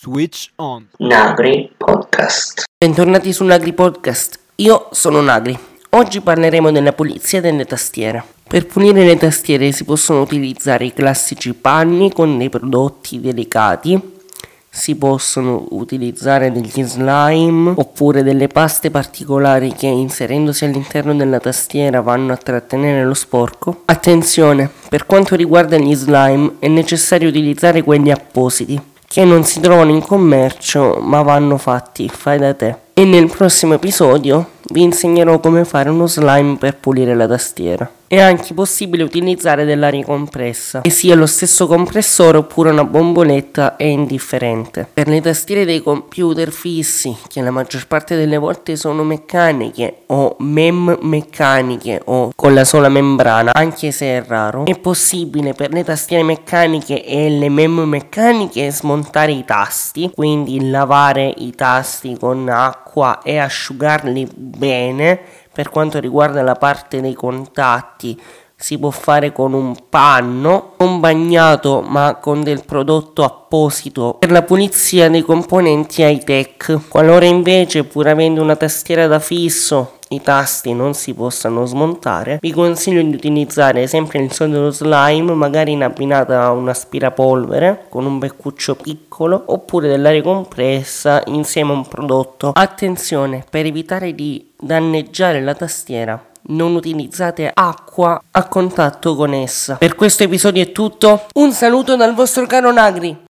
Switch on. Nagri Podcast. Bentornati su Nagri Podcast. Io sono Nagri. Oggi parleremo della pulizia delle tastiere. Per pulire le tastiere si possono utilizzare i classici panni con dei prodotti delicati. Si possono utilizzare degli slime oppure delle paste particolari che inserendosi all'interno della tastiera vanno a trattenere lo sporco. Attenzione, per quanto riguarda gli slime è necessario utilizzare quelli appositi che non si trovano in commercio ma vanno fatti fai da te. E nel prossimo episodio vi insegnerò come fare uno slime per pulire la tastiera. È anche possibile utilizzare dell'aria compressa, che sia lo stesso compressore oppure una bomboletta è indifferente. Per le tastiere dei computer fissi, che la maggior parte delle volte sono meccaniche o mem meccaniche o con la sola membrana, anche se è raro, è possibile per le tastiere meccaniche e le mem meccaniche smontare i tasti, quindi lavare i tasti con acqua e asciugarli bene per quanto riguarda la parte dei contatti si può fare con un panno non bagnato ma con del prodotto apposito per la pulizia dei componenti high tech qualora invece pur avendo una tastiera da fisso i tasti non si possano smontare, vi consiglio di utilizzare sempre il solito slime, magari in abbinata a un aspirapolvere con un beccuccio piccolo oppure dell'aria compressa insieme a un prodotto. Attenzione, per evitare di danneggiare la tastiera non utilizzate acqua a contatto con essa. Per questo episodio è tutto. Un saluto dal vostro caro Nagri.